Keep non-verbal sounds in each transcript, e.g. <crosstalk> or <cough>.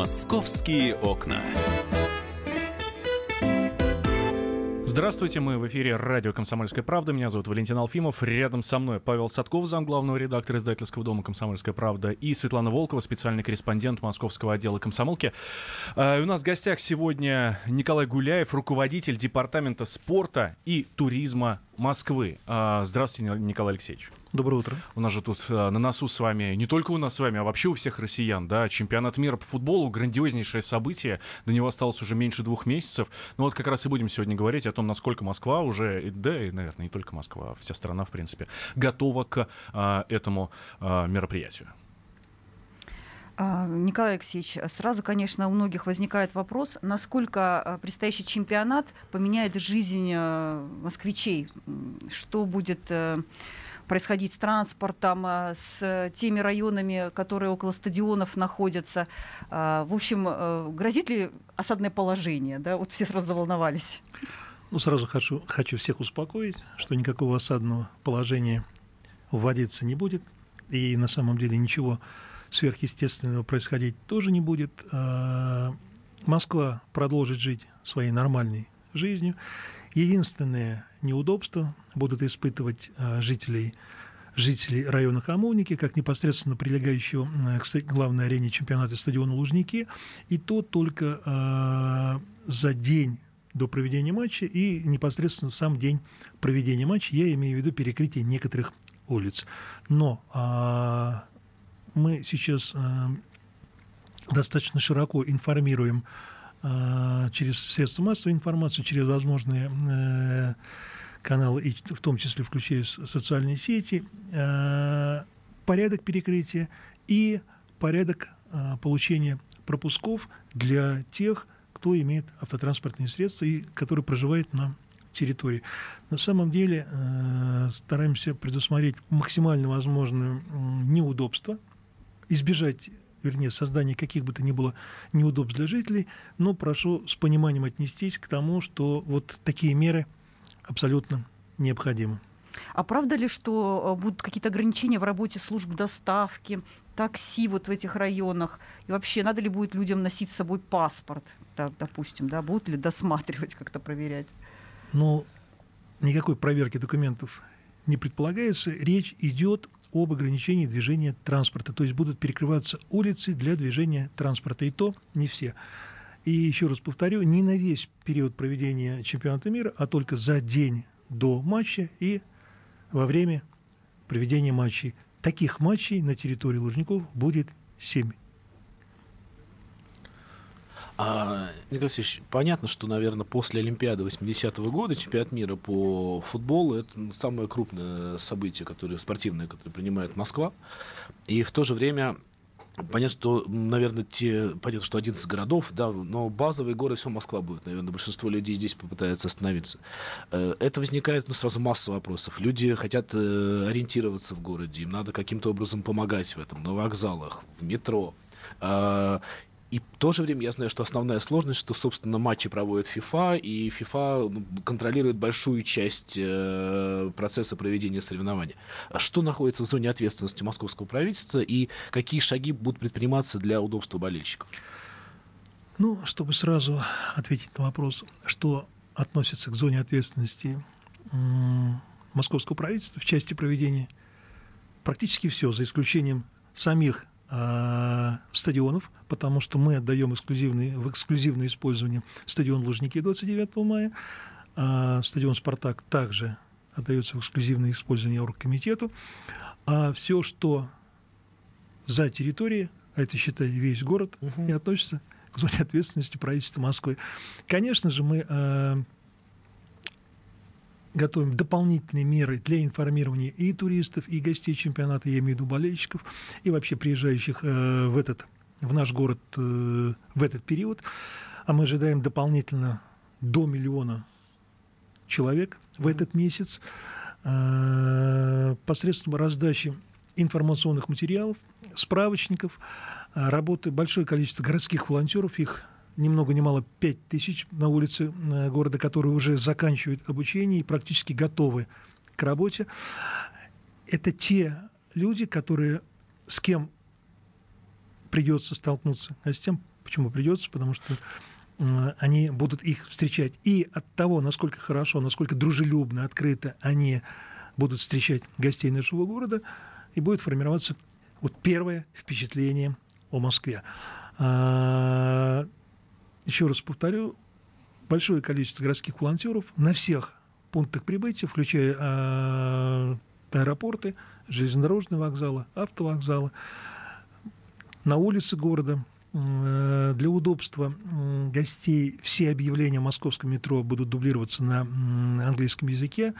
Московские окна. Здравствуйте, мы в эфире радио «Комсомольская правда». Меня зовут Валентин Алфимов. Рядом со мной Павел Садков, зам главного редактора издательского дома «Комсомольская правда», и Светлана Волкова, специальный корреспондент московского отдела «Комсомолки». Uh, у нас в гостях сегодня Николай Гуляев, руководитель департамента спорта и туризма Москвы. Uh, здравствуйте, Николай Алексеевич. Доброе утро. У нас же тут э, на носу с вами, не только у нас с вами, а вообще у всех россиян, да, чемпионат мира по футболу, грандиознейшее событие, до него осталось уже меньше двух месяцев. Ну вот как раз и будем сегодня говорить о том, насколько Москва уже, да, и, наверное, не только Москва, а вся страна, в принципе, готова к э, этому э, мероприятию. А, Николай Алексеевич, сразу, конечно, у многих возникает вопрос, насколько предстоящий чемпионат поменяет жизнь москвичей, что будет происходить с транспортом, а, с теми районами, которые около стадионов находятся. А, в общем, э, грозит ли осадное положение? Да? Вот все сразу заволновались. Ну, сразу хочу, хочу всех успокоить, что никакого осадного положения вводиться не будет. И на самом деле ничего сверхъестественного происходить тоже не будет. А, Москва продолжит жить своей нормальной жизнью. Единственное неудобство будут испытывать э, жителей жителей района Хамовники, как непосредственно прилегающего э, к главной арене чемпионата стадиона Лужники, и то только э, за день до проведения матча и непосредственно в сам день проведения матча, я имею в виду перекрытие некоторых улиц. Но мы сейчас э, достаточно широко информируем а, через средства массовой информации, через возможные э, каналы, и в том числе включая социальные сети, э, порядок перекрытия и порядок э, получения пропусков для тех, кто имеет автотранспортные средства и который проживает на территории. На самом деле стараемся предусмотреть максимально возможное неудобство, избежать вернее, создание каких бы то ни было неудобств для жителей, но прошу с пониманием отнестись к тому, что вот такие меры абсолютно необходимы. А правда ли, что э, будут какие-то ограничения в работе служб доставки, такси вот в этих районах? И вообще, надо ли будет людям носить с собой паспорт, так, допустим, да? Будут ли досматривать, как-то проверять? Ну, никакой проверки документов не предполагается. Речь идет об ограничении движения транспорта. То есть будут перекрываться улицы для движения транспорта. И то не все. И еще раз повторю, не на весь период проведения чемпионата мира, а только за день до матча и во время проведения матчей. Таких матчей на территории Лужников будет 7. А, Николай Алексеевич, понятно, что, наверное, после Олимпиады 80-го года чемпионат мира по футболу это самое крупное событие, которое, спортивное, которое принимает Москва. И в то же время Понятно, что, наверное, те, понятно, что 11 городов, да, но базовый город все Москва будет, наверное, большинство людей здесь попытается остановиться. Э, это возникает, ну, сразу масса вопросов. Люди хотят э, ориентироваться в городе, им надо каким-то образом помогать в этом, на вокзалах, в метро. И в то же время я знаю, что основная сложность, что, собственно, матчи проводит FIFA, и FIFA ну, контролирует большую часть э, процесса проведения соревнований. А что находится в зоне ответственности московского правительства и какие шаги будут предприниматься для удобства болельщиков? Ну, чтобы сразу ответить на вопрос, что относится к зоне ответственности московского правительства в части проведения, практически все, за исключением самих э, стадионов, потому что мы отдаем эксклюзивный, в эксклюзивное использование стадион Лужники 29 мая, а стадион «Спартак» также отдается в эксклюзивное использование оргкомитету. А все, что за территорией, а это, считай, весь город, угу. и относится к зоне ответственности правительства Москвы. Конечно же, мы э, готовим дополнительные меры для информирования и туристов, и гостей чемпионата, я имею в виду болельщиков, и вообще приезжающих э, в, этот, в наш город э, в этот период. А мы ожидаем дополнительно до миллиона человек в этот месяц э, посредством раздачи информационных материалов, справочников, э, работы большое количество городских волонтеров, их ни много ни мало 5 тысяч на улице города, которые уже заканчивают обучение и практически готовы к работе. Это те люди, которые с кем придется столкнуться, а с тем, Почему придется? Потому что э, они будут их встречать. И от того, насколько хорошо, насколько дружелюбно, открыто они будут встречать гостей нашего города, и будет формироваться вот первое впечатление о Москве. А, еще раз повторю, большое количество городских волонтеров на всех пунктах прибытия, включая а, аэропорты, железнодорожные вокзалы, автовокзалы, на улице города. Э, для удобства гостей все объявления в московском метро будут дублироваться на английском языке.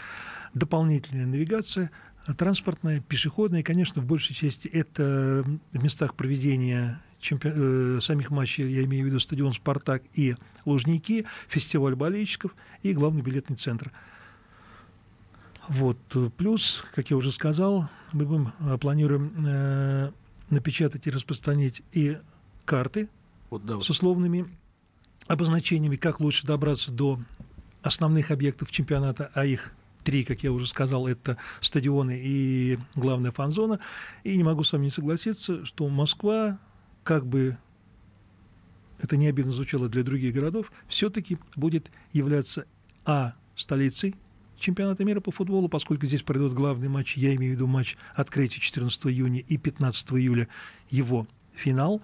Дополнительная навигация, транспортная, пешеходная. И, конечно, в большей части это в местах проведения чемпи... э, самих матчей, я имею в виду стадион «Спартак» и «Лужники», фестиваль болельщиков и главный билетный центр. Вот. Плюс, как я уже сказал, мы будем, э, планируем э, напечатать и распространить и карты вот, да, вот. с условными обозначениями, как лучше добраться до основных объектов чемпионата, а их три, как я уже сказал, это стадионы и главная фан-зона. И не могу с вами не согласиться, что Москва, как бы это не обидно звучало для других городов, все-таки будет являться а столицей чемпионата мира по футболу, поскольку здесь пройдут главные матчи, я имею в виду матч открытия 14 июня и 15 июля, его финал.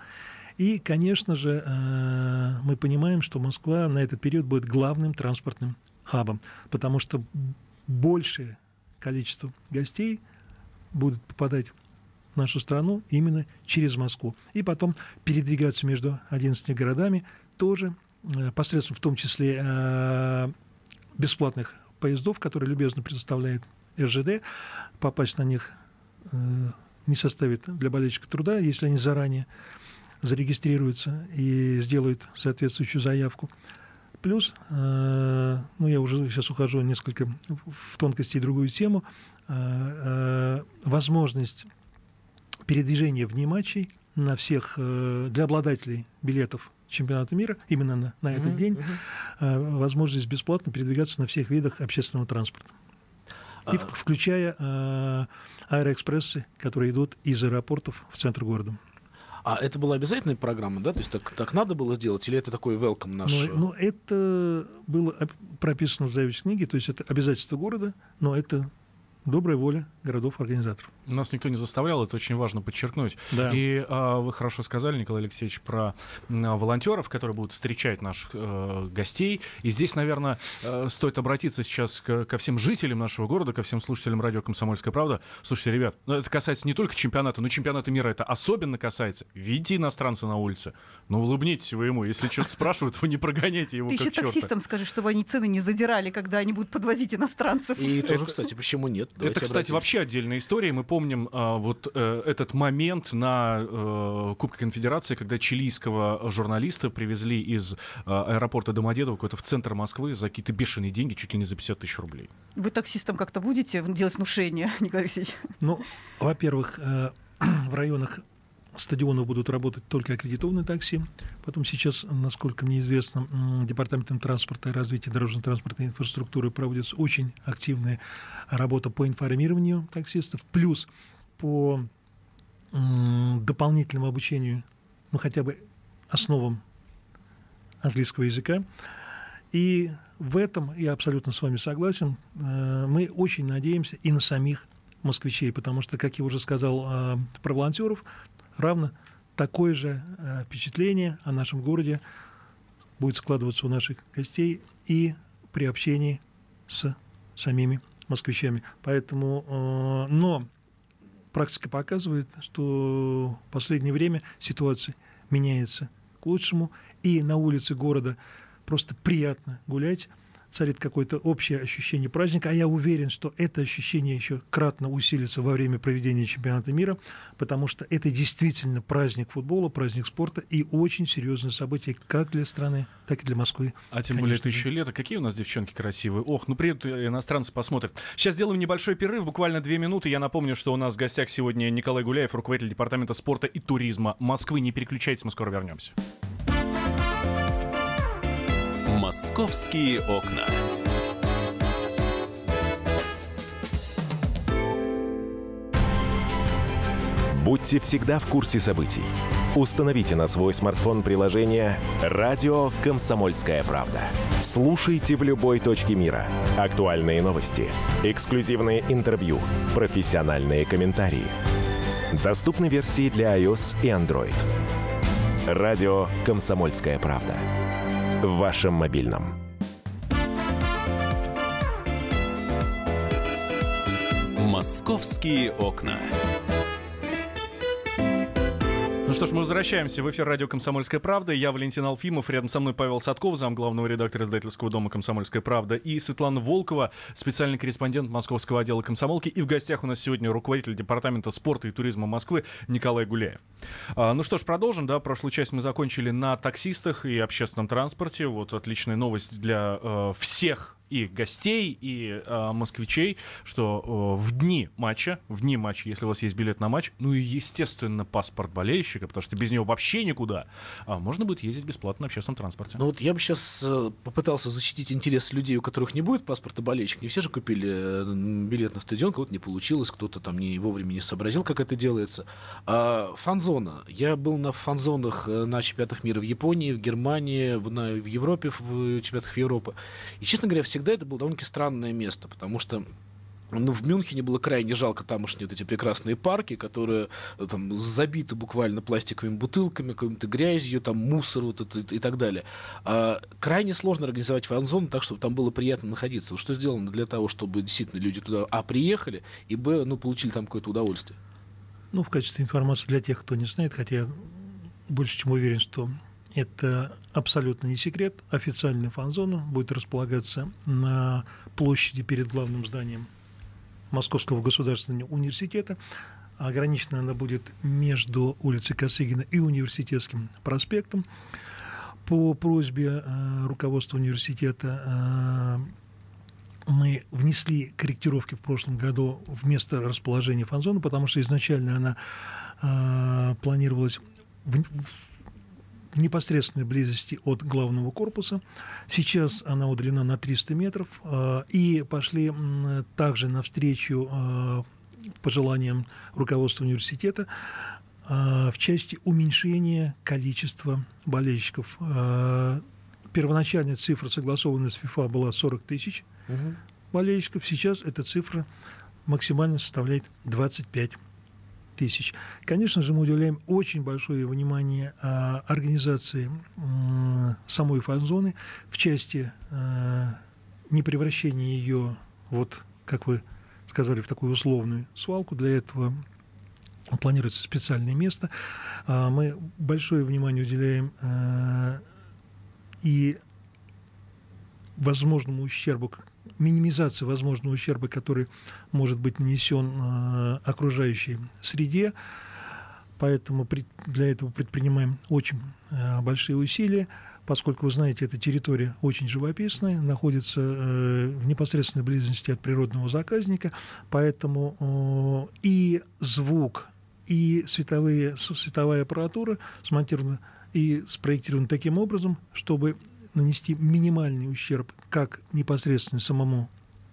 И, конечно же, э, мы понимаем, что Москва на этот период будет главным транспортным хабом, потому что большее количество гостей будут попадать в нашу страну именно через Москву. И потом передвигаться между 11 городами тоже э, посредством в том числе э, бесплатных поездов, которые любезно предоставляет РЖД. Попасть на них э, не составит для болельщика труда, если они заранее зарегистрируются и сделают соответствующую заявку. Плюс, э, ну я уже сейчас ухожу несколько в тонкости и другую тему, э, э, возможность передвижения вне матчей на всех, э, для обладателей билетов чемпионата мира, именно на, на этот mm-hmm. день, э, возможность бесплатно передвигаться на всех видах общественного транспорта. И а... включая э, аэроэкспрессы, которые идут из аэропортов в центр города. А это была обязательная программа, да? То есть так, так надо было сделать, или это такой welcome наш? Ну, ну это было прописано в заявке книги, то есть это обязательство города, но это добрая воля городов-организаторов. Нас никто не заставлял, это очень важно подчеркнуть. Да. И а, вы хорошо сказали, Николай Алексеевич, про а, волонтеров, которые будут встречать наших а, гостей. И здесь, наверное, а, стоит обратиться сейчас к, ко всем жителям нашего города, ко всем слушателям радио «Комсомольская правда». Слушайте, ребят, ну, это касается не только чемпионата, но чемпионата мира это особенно касается. Видите иностранца на улице, ну улыбнитесь вы ему. Если что-то спрашивают, вы не прогоняйте его Ты еще таксистам скажи, чтобы они цены не задирали, когда они будут подвозить иностранцев. И тоже, кстати, почему нет? Это, кстати, вообще отдельная история. Мы помним э, вот э, этот момент на э, Кубке Конфедерации, когда чилийского журналиста привезли из э, аэропорта Домодедово какой-то в центр Москвы за какие-то бешеные деньги, чуть ли не за 50 тысяч рублей. Вы таксистам как-то будете делать внушение, <laughs> Николай Алексеевич? Ну, во-первых, э, <clears throat> в районах стадионов будут работать только аккредитованные такси. Потом сейчас, насколько мне известно, Департаментом транспорта и развития дорожно-транспортной инфраструктуры проводится очень активная работа по информированию таксистов, плюс по дополнительному обучению, ну хотя бы основам английского языка. И в этом я абсолютно с вами согласен. Э, мы очень надеемся и на самих москвичей, потому что, как я уже сказал э, про волонтеров, равно такое же э, впечатление о нашем городе будет складываться у наших гостей и при общении с самими москвичами. Поэтому, э, но практика показывает, что в последнее время ситуация меняется к лучшему, и на улице города просто приятно гулять царит какое-то общее ощущение праздника, а я уверен, что это ощущение еще кратно усилится во время проведения чемпионата мира, потому что это действительно праздник футбола, праздник спорта и очень серьезное событие как для страны, так и для Москвы. А тем более это еще лето. Какие у нас девчонки красивые. Ох, ну приедут иностранцы посмотрят. Сейчас сделаем небольшой перерыв, буквально две минуты. Я напомню, что у нас в гостях сегодня Николай Гуляев, руководитель департамента спорта и туризма Москвы. Не переключайтесь, мы скоро вернемся. Московские окна. Будьте всегда в курсе событий. Установите на свой смартфон приложение «Радио Комсомольская правда». Слушайте в любой точке мира. Актуальные новости, эксклюзивные интервью, профессиональные комментарии. Доступны версии для iOS и Android. «Радио Комсомольская правда». В вашем мобильном. «Московские окна». Что ж, мы возвращаемся в эфир радио «Комсомольская правда». Я Валентин Алфимов, рядом со мной Павел Садков, зам главного редактора издательского дома «Комсомольская правда», и Светлана Волкова, специальный корреспондент московского отдела комсомолки. И в гостях у нас сегодня руководитель департамента спорта и туризма Москвы Николай Гуляев. А, ну что ж, продолжим. Да, прошлую часть мы закончили на таксистах и общественном транспорте. Вот отличная новость для э, всех и гостей, и э, москвичей, что э, в дни матча, в дни матча, если у вас есть билет на матч, ну и, естественно, паспорт болельщика, потому что без него вообще никуда, а можно будет ездить бесплатно на общественном транспорте. Ну вот я бы сейчас э, попытался защитить интерес людей, у которых не будет паспорта болельщика. Не все же купили э, билет на стадион, кого-то не получилось, кто-то там не вовремя не сообразил, как это делается. А, фан-зона. Я был на фан-зонах э, на чемпионатах мира в Японии, в Германии, в, на, в Европе, в чемпионатах Европы. И, честно говоря, все всегда это было довольно-таки странное место, потому что ну, в Мюнхене было крайне жалко тамошние вот эти прекрасные парки, которые э, там забиты буквально пластиковыми бутылками, какой-то грязью, там мусор вот это, и так далее. А, крайне сложно организовать фан-зону так, чтобы там было приятно находиться. Вот что сделано для того, чтобы действительно люди туда, а, приехали, и, б, ну, получили там какое-то удовольствие? Ну, в качестве информации для тех, кто не знает, хотя я больше чем уверен, что это абсолютно не секрет. Официальная фан-зона будет располагаться на площади перед главным зданием Московского государственного университета. Ограничена она будет между улицей Косыгина и Университетским проспектом. По просьбе э, руководства университета э, мы внесли корректировки в прошлом году в место расположения фан-зоны, потому что изначально она э, планировалась в, в непосредственной близости от главного корпуса. Сейчас она удалена на 300 метров. А, и пошли также навстречу а, пожеланиям руководства университета а, в части уменьшения количества болельщиков. Первоначальная цифра, согласованная с ФИФА, была 40 тысяч угу. болельщиков. Сейчас эта цифра максимально составляет 25 тысяч. Конечно же, мы уделяем очень большое внимание а, организации самой фан-зоны в части а, непревращения ее, вот как вы сказали, в такую условную свалку. Для этого планируется специальное место. А, мы большое внимание уделяем и возможному ущербу минимизации возможного ущерба, который может быть нанесен э, окружающей среде. Поэтому для этого предпринимаем очень э, большие усилия, поскольку, вы знаете, эта территория очень живописная, находится э, в непосредственной близости от природного заказника, поэтому и звук, и световые, световая аппаратура смонтирована и спроектирована таким образом, чтобы нанести минимальный ущерб как непосредственно самому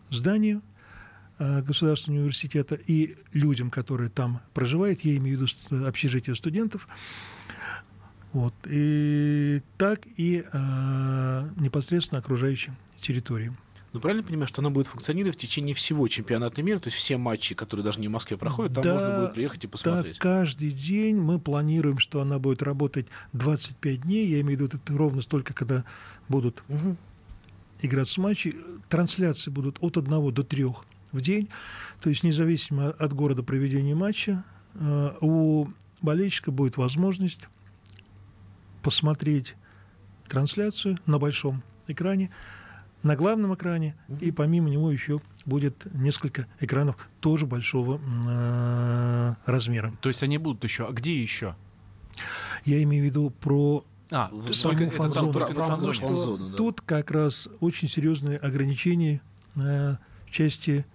зданию э, государственного университета и людям, которые там проживают, я имею в виду общежитие студентов, вот, и так и э, непосредственно окружающей территории. Ну, правильно понимаю, что она будет функционировать в течение всего чемпионата мира, то есть все матчи, которые даже не в Москве проходят, там да, можно будет приехать и посмотреть. Да, каждый день мы планируем, что она будет работать 25 дней, я имею в виду это ровно столько, когда будут угу. играться матчи. Трансляции будут от 1 до 3 в день, то есть независимо от города проведения матча, э, у болельщика будет возможность посмотреть трансляцию на большом экране, на главном экране, и помимо него еще будет несколько экранов тоже большого э, размера. То есть они будут еще. А где еще? Я имею в виду про а, саму фан-зону. Потому что да. тут как раз очень серьезные ограничения э, в части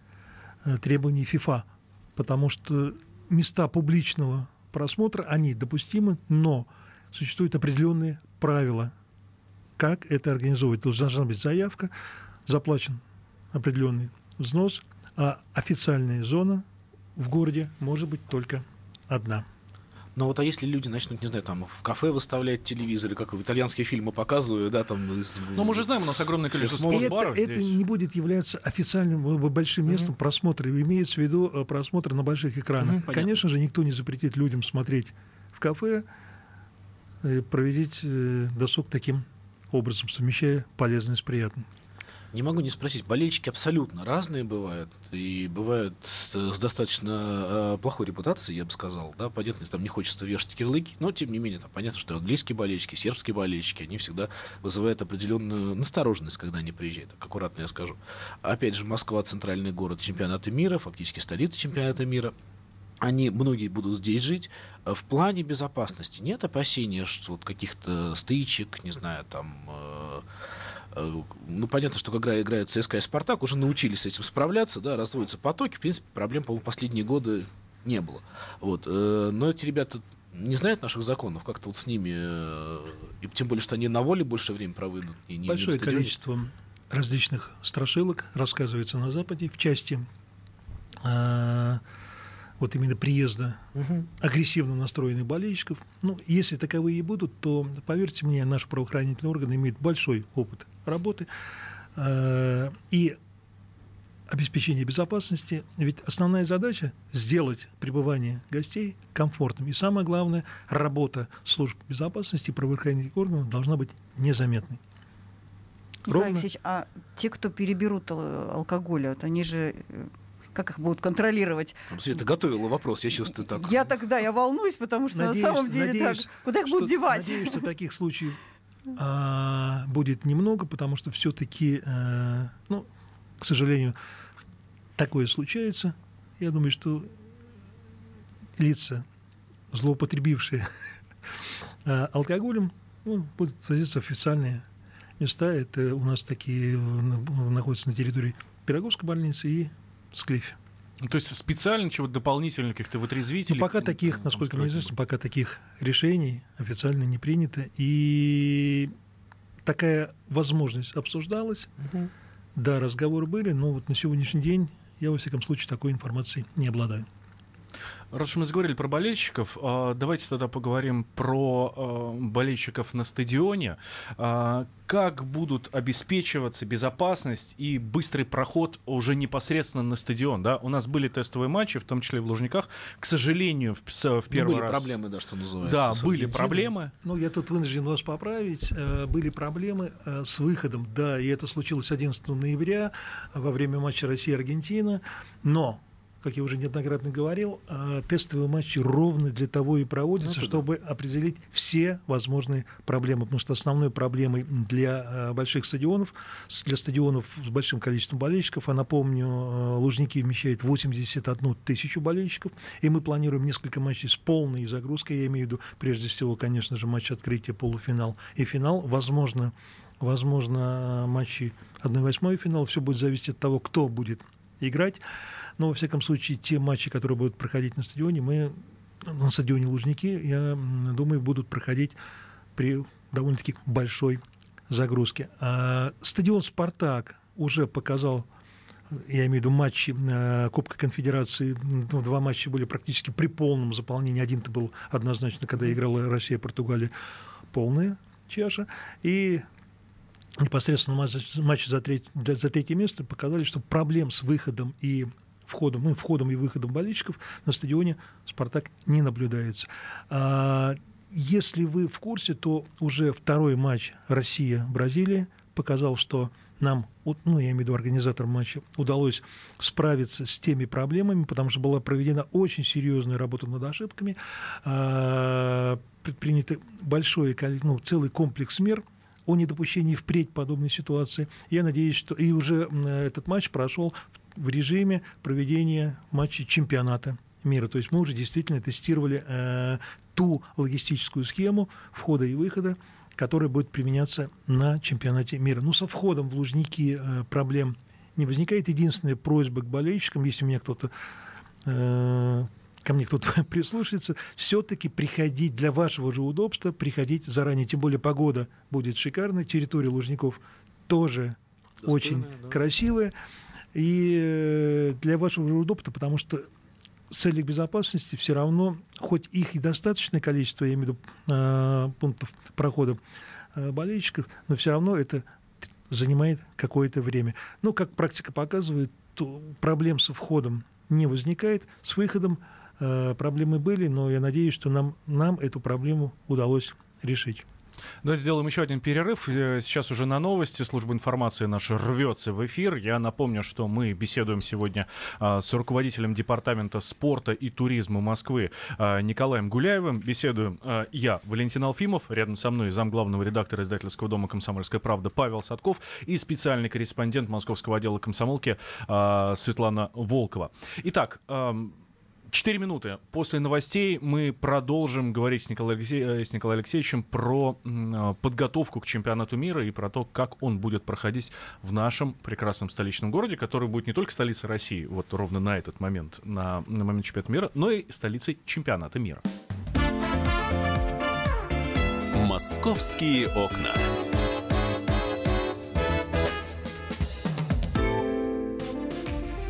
э, требований ФИФА, потому что места публичного просмотра, они допустимы, но существуют определенные правила как это организовывать. Должна быть заявка, заплачен определенный взнос, а официальная зона в городе может быть только одна. Но вот а если люди начнут, не знаю, там в кафе выставлять телевизоры, как в итальянские фильмы показывают, да, там из... Но мы же знаем, у нас огромное количество И спортбаров это, это здесь. не будет являться официальным э, большим местом просмотра. Имеется в виду э, просмотр на больших экранах. Мгм, понятно. Конечно же, никто не запретит людям смотреть в кафе, э, проводить э, досуг таким образом, совмещая полезное с приятным. Не могу не спросить, болельщики абсолютно разные бывают, и бывают с, достаточно э, плохой репутацией, я бы сказал, да, понятно, там не хочется вешать ярлыки, но, тем не менее, там понятно, что английские болельщики, сербские болельщики, они всегда вызывают определенную настороженность, когда они приезжают, так аккуратно я скажу. Опять же, Москва — центральный город чемпионата мира, фактически столица чемпионата мира, они, многие будут здесь жить. А В плане безопасности нет опасения, что вот каких-то стычек, не знаю, там... э, э, ну, понятно, что когда играют ЦСКА и Спартак, уже научились с этим справляться, да, разводятся потоки. В принципе, проблем, по-моему, последние годы не было. Вот. э, Но эти ребята не знают наших законов, как-то вот с ними, э, и тем более, что они на воле больше времени проведут. И не, Большое количество различных страшилок рассказывается на Западе в части э, вот именно приезда Мгм. агрессивно настроенных болельщиков. Ну, если таковые и будут, то, поверьте мне, наши правоохранительные органы имеют большой опыт работы. Э, И обеспечение безопасности. Ведь основная задача – сделать пребывание гостей комфортным. И самое главное, работа служб безопасности и правоохранительных органов должна быть незаметной. Ровно. Алексеевич, а те, кто переберут ал- алкоголь, вот они же э, как их будут контролировать? Света готовила вопрос, я чувствую так. Я тогда я волнуюсь, потому что Надеюсь- на самом деле надеюсь, так, куда их что- будут девать? Надеюсь, что <laughs> таких случаев а, будет немного, потому что все-таки, ну, к сожалению, такое случается. Я думаю, что лица, злоупотребившие <laughs> а, алкоголем, ну, будут садиться в официальные места. Это у нас такие находятся на территории Пироговской больницы и Склифе. Ну, То есть специально чего-то дополнительных каких-то вытрезвителей? Ну, пока таких, насколько мне не известно, пока таких решений официально не принято. И такая возможность обсуждалась. Мгм. Да, разговоры были, но вот на сегодняшний день я, во всяком случае, такой информацией не обладаю. Раз уж мы заговорили про болельщиков, а, давайте тогда поговорим про а, болельщиков на стадионе. А, Как будут обеспечиваться безопасность и быстрый проход уже непосредственно на стадион? Да? У нас были тестовые матчи, в том числе и в Лужниках. К сожалению, в, в Ну, первый были раз... проблемы, да, что называется. Да, были проблемы. Ну, я тут вынужден вас поправить. Э, Были проблемы э, с выходом. Да, и это случилось 11 ноября во время матча Россия-Аргентина. Но, как я уже неоднократно говорил, э, тестовые матчи ровно для того и проводятся, Ну, это да. чтобы определить все возможные проблемы. Потому что основной проблемой для э, больших стадионов, для стадионов с большим количеством болельщиков, а напомню, э, Лужники вмещает 81 тысячу болельщиков, и мы планируем несколько матчей с полной загрузкой, я имею в виду, прежде всего, конечно же, матч открытия, полуфинал и финал. Возможно, возможно матчи 1-8 финал, все будет зависеть от того, кто будет играть. Но, во всяком случае, те матчи, которые будут проходить на стадионе, мы на стадионе Лужники, я думаю, будут проходить при довольно-таки большой загрузке. А стадион «Спартак» уже показал я имею в виду матчи э, Кубка Конфедерации, ну, два матча были практически при полном заполнении. Один-то был однозначно, когда играла Россия, Португалия, полная чаша. И непосредственно матч, за, треть- за третье место показали, что проблем с выходом и входом, ну, входом и выходом болельщиков на стадионе «Спартак» не наблюдается. А, если вы в курсе, то уже второй матч Россия-Бразилия показал, что нам, ну, я имею в виду организаторам матча, удалось справиться с теми проблемами, потому что была проведена очень серьезная работа над ошибками, а, предпринято большое, ну, целый комплекс мер о недопущении впредь подобной ситуации. Я надеюсь, что и уже этот матч прошел в режиме проведения матчей чемпионата мира. То есть мы уже действительно тестировали э, ту логистическую схему входа и выхода, которая будет применяться на чемпионате мира. Ну, со входом в Лужники э, проблем не возникает. Единственная просьба к болельщикам, если меня кто-то э, ко мне кто-то <laughs> прислушается, все-таки приходить для вашего же удобства, приходить заранее. Тем более погода будет шикарная, территория Лужников тоже Достойная, очень да. красивая. И э, для вашего удобства, потому что в целях безопасности все равно, хоть их и достаточное количество, я имею в виду э, пунктов прохода э, болельщиков, но все равно это занимает какое-то время. Ну, как практика показывает, проблем со входом не возникает, с выходом э, проблемы были, но я надеюсь, что нам, нам эту проблему удалось решить. Давайте сделаем еще один перерыв. Э, сейчас уже на новости. Служба информации наша рвется в эфир. Я напомню, что мы беседуем сегодня а, с руководителем Департамента спорта и туризма Москвы а, Николаем Гуляевым. Беседуем а, я, Валентин Алфимов, рядом со мной замглавного редактора издательского дома «Комсомольская правда» Павел Садков и специальный корреспондент московского отдела комсомолки Светлана Волкова. Итак, Четыре минуты. После новостей мы продолжим говорить с, Николаем Алексей... Э, с Николаем Алексеевичем про э, подготовку к чемпионату мира и про то, как он будет проходить в нашем прекрасном столичном городе, который будет не только столицей России, вот ровно на этот момент, на, на момент чемпионата мира, но и столицей чемпионата мира. Московские окна.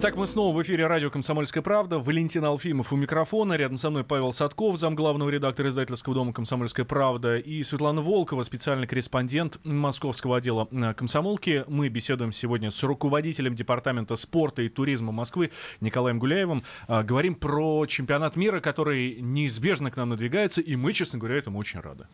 Итак, мы снова в эфире радио «Комсомольская правда». Валентин Алфимов у микрофона. Рядом со мной Павел Садков, замглавного редактора издательского дома «Комсомольская правда». И Светлана Волкова, специальный корреспондент московского отдела э, комсомолки. Мы беседуем сегодня с руководителем Департамента спорта и туризма Москвы Николаем Гуляевым. А, говорим про чемпионат мира, который неизбежно к нам надвигается, и мы, честно говоря, этому очень рады.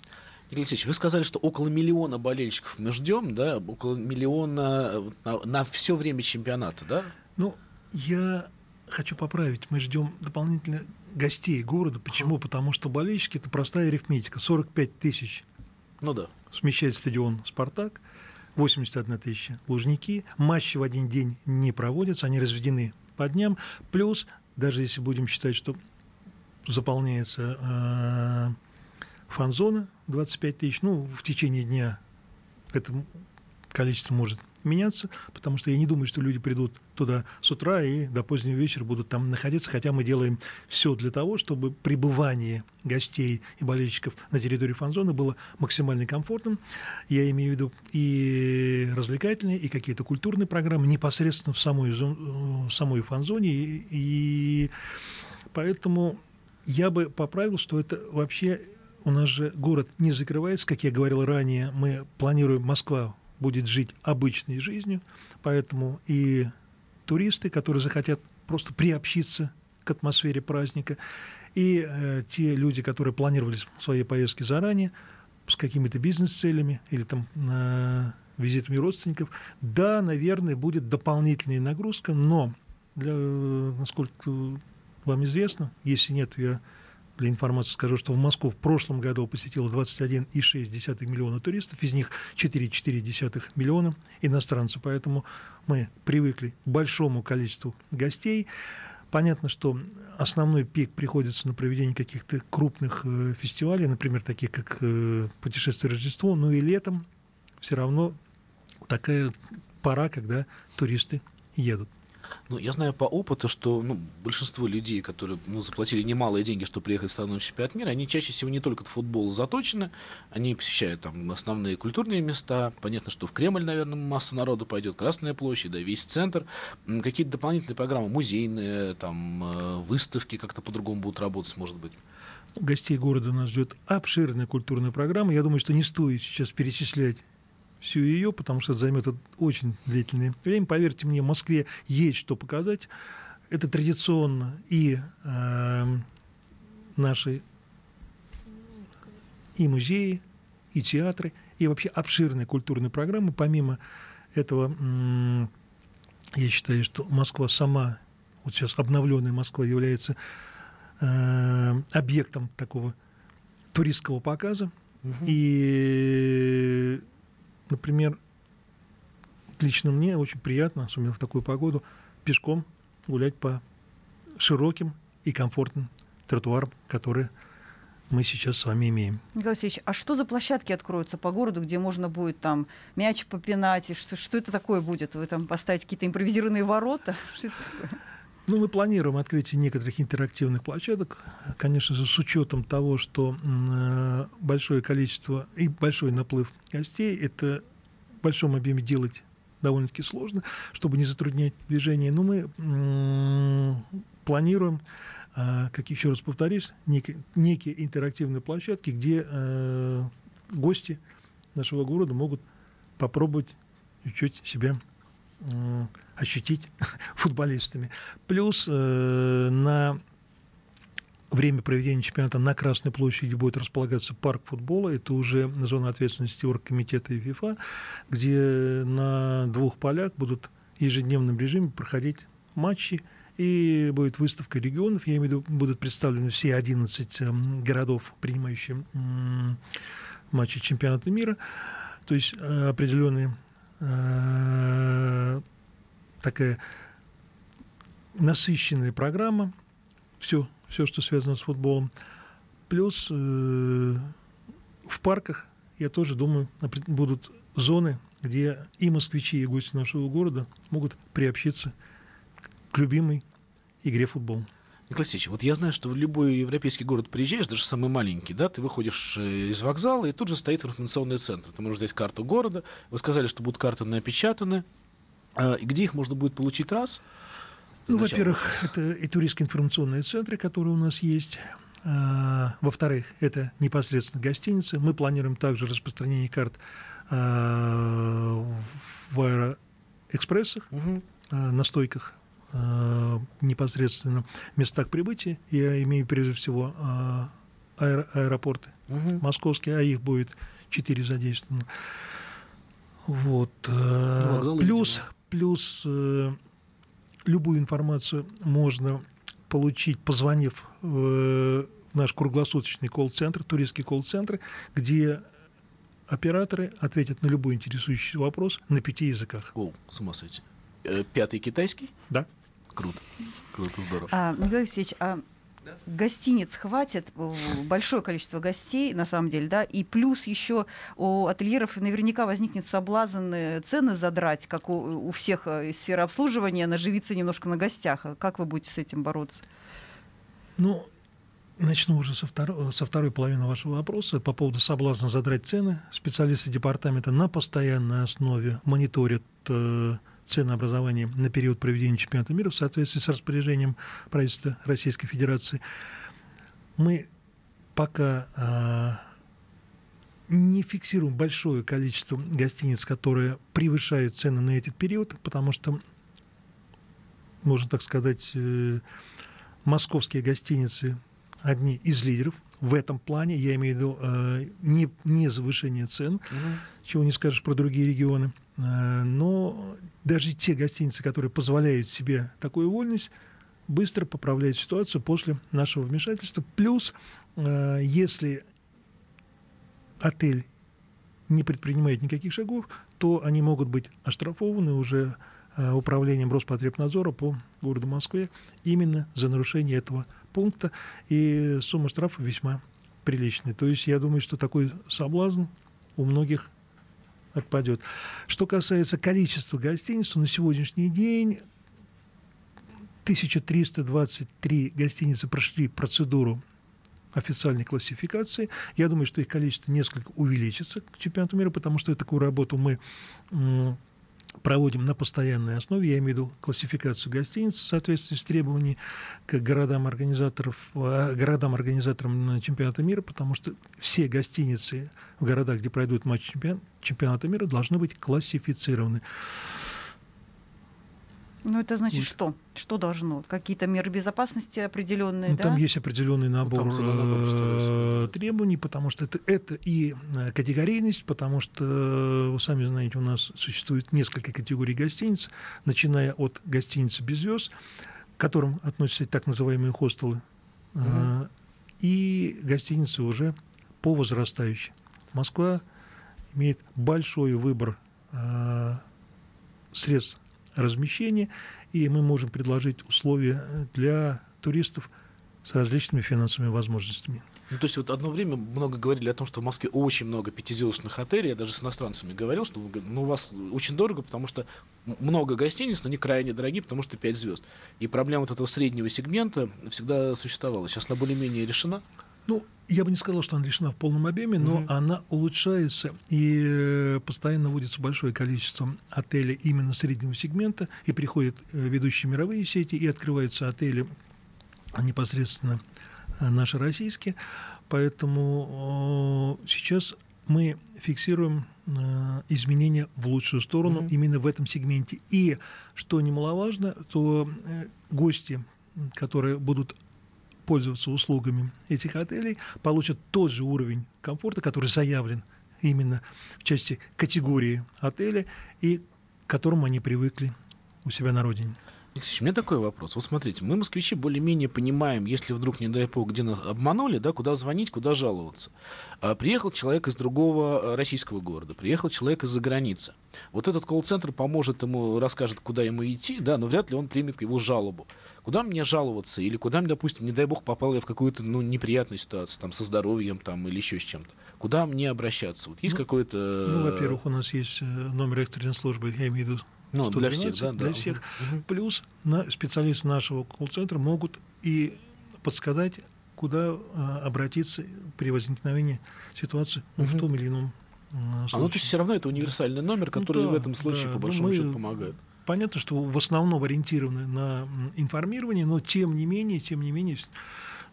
Игорь Алексеевич, вы сказали, что около миллиона болельщиков мы ждем, да, около миллиона э, на, на все время чемпионата, да? Ну, я хочу поправить. Мы ждем дополнительно гостей города. Почему? Потому что болельщики – это простая арифметика. 45 тысяч ну да. смещает стадион «Спартак», 81 тысяча Лужники. Матчи в один день не проводятся, они разведены по дням. Плюс, даже если будем считать, что заполняется э, фан-зона 25 тысяч, ну, в течение дня это количество может меняться, потому что я не думаю, что люди придут туда с утра и до позднего вечера будут там находиться, хотя мы делаем все для того, чтобы пребывание гостей и болельщиков на территории фан-зоны было максимально комфортным. Я имею в виду и развлекательные, и какие-то культурные программы непосредственно в самой, в самой фан-зоне, и, и поэтому я бы поправил, что это вообще у нас же город не закрывается, как я говорил ранее, мы планируем Москва будет жить обычной жизнью, поэтому и туристы, которые захотят просто приобщиться к атмосфере праздника, и э, те люди, которые планировали свои поездки заранее, с какими-то бизнес-целями или там э, визитами родственников, да, наверное, будет дополнительная нагрузка, но, для, насколько вам известно, если нет, я для информации скажу, что в Москву в прошлом году посетило 21,6 миллиона туристов, из них 4,4 миллиона иностранцев. Поэтому мы привыкли к большому количеству гостей. Понятно, что основной пик приходится на проведение каких-то крупных э, фестивалей, например, таких как э, «Путешествие Рождество», но и летом все равно такая пора, когда туристы едут. Ну, я знаю по опыту, что ну, большинство людей, которые ну, заплатили немалые деньги, чтобы приехать в страну чемпионат мира, они чаще всего не только от футбола заточены, они посещают там основные культурные места. Понятно, что в Кремль, наверное, масса народу пойдет, Красная площадь, да, весь центр. Какие-то дополнительные программы, музейные, там, э, выставки как-то по-другому будут работать, может быть. Гостей города нас ждет обширная культурная программа. Я думаю, что не стоит сейчас перечислять всю ее, потому что это займет очень длительное время. Поверьте мне, в Москве есть что показать. Это традиционно и э, наши и музеи, и театры, и вообще обширные культурные программы. Помимо этого, я считаю, что Москва сама, вот сейчас обновленная Москва является э, объектом такого туристского показа. Угу. И например, лично мне очень приятно, особенно в такую погоду, пешком гулять по широким и комфортным тротуаром, который мы сейчас с вами имеем. Николай Алексеевич, а что за площадки откроются по городу, где можно будет там мяч попинать? И что, что это такое будет? Вы там поставите какие-то импровизированные ворота? <laughs> Что это такое? Ну, мы планируем открытие некоторых интерактивных площадок, конечно же, с учетом того, что э, большое количество и большой наплыв гостей, это в большом объеме делать довольно-таки сложно, чтобы не затруднять движение. Но мы планируем, э, как еще раз повторюсь, некие, некие интерактивные площадки, где э, гости нашего города могут попробовать чуть-чуть себя ощутить <laughs> футболистами. Плюс э, на время проведения чемпионата на Красной площади будет располагаться парк футбола. Это уже зона ответственности оргкомитета и ФИФА, где на двух полях будут в ежедневном режиме проходить матчи и будет выставка регионов. Я имею в виду, будут представлены все 11 э, городов, принимающие э, матчи чемпионата мира. То есть э, определенные э, такая насыщенная программа, все, все, что связано с футболом. Плюс э, в парках, я тоже думаю, будут зоны, где и москвичи, и гости нашего города могут приобщиться к любимой игре футбол. Николай Алексеевич, вот я знаю, что в любой европейский город приезжаешь, даже самый маленький, да, ты выходишь э, из вокзала, и тут же стоит информационный центр. Ты можешь взять карту города. Вы сказали, что будут карты напечатаны. А, и где их можно будет получить раз? Ну, во-первых, это и туристские информационные центры, которые у нас есть. А, во-вторых, это непосредственно гостиницы. Мы планируем также распространение карт а, в аэроэкспрессах, угу. на стойках непосредственно местах прибытия. Я имею прежде всего аэро аэропорты угу. московские, а их будет четыре задействовано. Вот. Ну, плюс, плюс э, любую информацию можно получить, позвонив в наш круглосуточный колл-центр, туристский колл-центр, где операторы ответят на любой интересующий вопрос на пяти языках. О, с ума сойти. Э, пятый китайский? Да. Круто. Круто, здорово. А, Михаил Алексеевич, а гостиниц хватит, большое количество гостей, на самом деле, да, и плюс еще у ательеров наверняка возникнет соблазн э, цены задрать, как у, у всех э, из сферы обслуживания, наживиться немножко на гостях. Как вы будете с этим бороться? Ну, Начну уже со, второ, со второй половины вашего вопроса по поводу соблазна задрать цены. Специалисты департамента на постоянной основе мониторят э, ценообразования на период проведения чемпионата мира в соответствии с распоряжением правительства Российской Федерации. Мы пока а, не фиксируем большое количество гостиниц, которые превышают цены на этот период, потому что, можно так сказать, э, московские гостиницы одни из лидеров в этом плане, я имею в виду э, не, не завышение цен, угу. чего не скажешь про другие регионы, э, но даже те гостиницы, которые позволяют себе такую вольность, быстро поправляют ситуацию после нашего вмешательства. Плюс, э, если отель не предпринимает никаких шагов, то они могут быть оштрафованы уже э, управлением Роспотребнадзора по городу Москве именно за нарушение этого пункта. И сумма штрафа весьма приличная. То есть я думаю, что такой соблазн у многих отпадет. Что касается количества гостиниц, то на сегодняшний день 1323 гостиницы прошли процедуру официальной классификации. Я думаю, что их количество несколько увеличится к чемпионату мира, потому что такую работу мы проводим на постоянной основе, я имею в виду классификацию гостиниц в соответствии с требованиями к городам организаторов, э, городам организаторам чемпионата мира, потому что все гостиницы в городах, где пройдут матч чемпион, чемпионата мира, должны быть классифицированы. Ну, это значит вот. что? Что должно? Какие-то меры безопасности определенные, ну, да? Там есть определенный набор, ну, набор требований, потому что это, это и э, категорийность, потому что, э, вы сами знаете, у нас существует несколько категорий гостиниц, начиная от гостиницы без звезд, к которым относятся так называемые хостелы, угу. и гостиницы уже по возрастающей. Москва имеет большой выбор средств размещения, и мы можем предложить условия для туристов с различными финансовыми возможностями. Ну, то есть вот одно время много говорили о том, что в Москве очень много пятизвездочных отелей. Я даже с иностранцами говорил, что ну, у вас очень дорого, потому что много гостиниц, но они крайне дорогие, потому что 5 звезд. И проблема вот этого среднего сегмента всегда существовала. Сейчас она более-менее решена. Ну, я бы не сказал, что она решена в полном объеме, но угу. она улучшается, и э, постоянно вводится большое количество отелей именно среднего сегмента, и приходят э, ведущие мировые сети, и открываются отели непосредственно э, наши российские. Поэтому сейчас мы фиксируем изменения в лучшую сторону mm именно в этом сегменте. И, что немаловажно, то гости, которые будут пользоваться услугами этих отелей, получат тот же уровень комфорта, который заявлен именно в части категории отеля и к которому они привыкли у себя на родине. Алексей, у меня такой вопрос. Вот смотрите, мы, москвичи, более-менее понимаем, если вдруг, не дай бог, где нас обманули, да, куда звонить, куда жаловаться. А, приехал человек из другого а, российского города, приехал человек из-за границы. Вот этот колл-центр поможет ему, расскажет, куда ему идти, да, но вряд ли он примет его жалобу. Куда мне жаловаться? Или куда мне, допустим, не дай бог, попал я в какую-то ну, неприятную ситуацию, там, со здоровьем там, или еще с чем-то? Куда мне обращаться? Вот есть ну, какой-то... Ну, во-первых, у нас есть э, номер экстренной службы, я имею в виду ну, для всех, да, для да. всех. Угу. Плюс на, специалисты нашего колл-центра могут и подсказать, куда а, обратиться при возникновении ситуации ну, в том или ином а, а ну, то есть все равно это универсальный номер, ну который ну, да, в этом случае, да. по ну, большому ну, счету, помогает. Понятно, что в основном ориентированы на информирование, но тем не менее, тем не менее,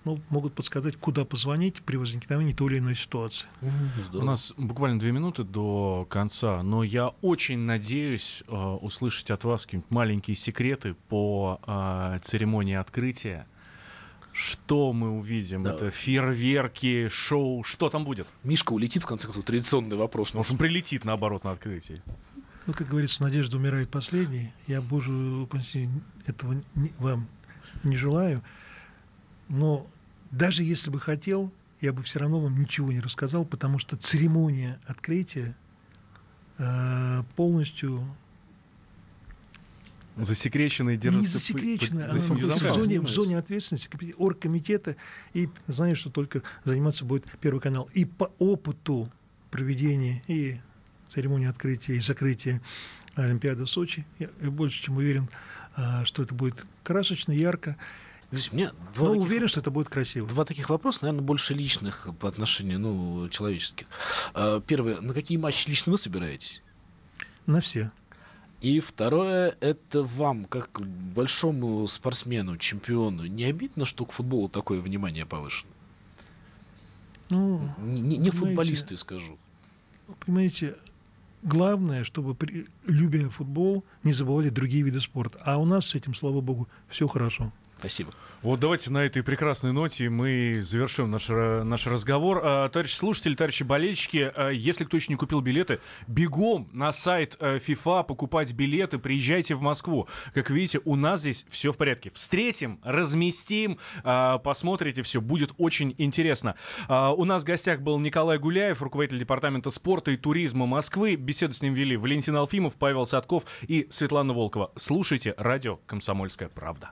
ну, могут подсказать, куда позвонить при возникновении той или иной ситуации. Здорово. У нас буквально две минуты до конца, но я очень надеюсь э, услышать от вас какие-нибудь маленькие секреты по э, церемонии открытия. Что мы увидим? Да. Это фейерверки, шоу, что там будет? Мишка улетит, в конце концов, традиционный вопрос. Может, он прилетит, наоборот, на открытие. Ну, как говорится, надежда умирает последней. Я, Боже, этого не, вам не желаю. Но даже если бы хотел, я бы все равно вам ничего не рассказал, потому что церемония открытия э, полностью засекреченной держится... Не засекреченной, она в зоне, в зоне ответственности оргкомитета, и знаю, что только заниматься будет Первый канал. И по опыту проведения и церемонии открытия и закрытия Олимпиады в Сочи, я больше чем уверен, э, что это будет красочно, ярко. Здесь у меня два ну, таких, уверен, что это будет красиво. Два таких вопроса, наверное, больше личных по отношению, ну, человеческих. А, первое, на какие матчи лично вы собираетесь? На все. И второе, это вам, как большому спортсмену, чемпиону, не обидно, что к футболу такое внимание повышено? Ну, не, не футболисты, скажу. Понимаете, главное, чтобы, при, любя футбол, не забывали другие виды спорта. А у нас с этим, слава богу, все хорошо. Спасибо. Вот давайте на этой прекрасной ноте мы завершим наш, наш разговор. А, товарищи слушатели, товарищи болельщики, а, если кто еще не купил билеты, бегом на сайт а, FIFA покупать билеты, приезжайте в Москву. Как видите, у нас здесь все в порядке. Встретим, разместим, а, посмотрите все, будет очень интересно. У нас в гостях был Николай Гуляев, руководитель департамента спорта и туризма Москвы. Беседу с ним вели Валентин Алфимов, Павел Садков и Светлана Волкова. Слушайте радио «Комсомольская правда».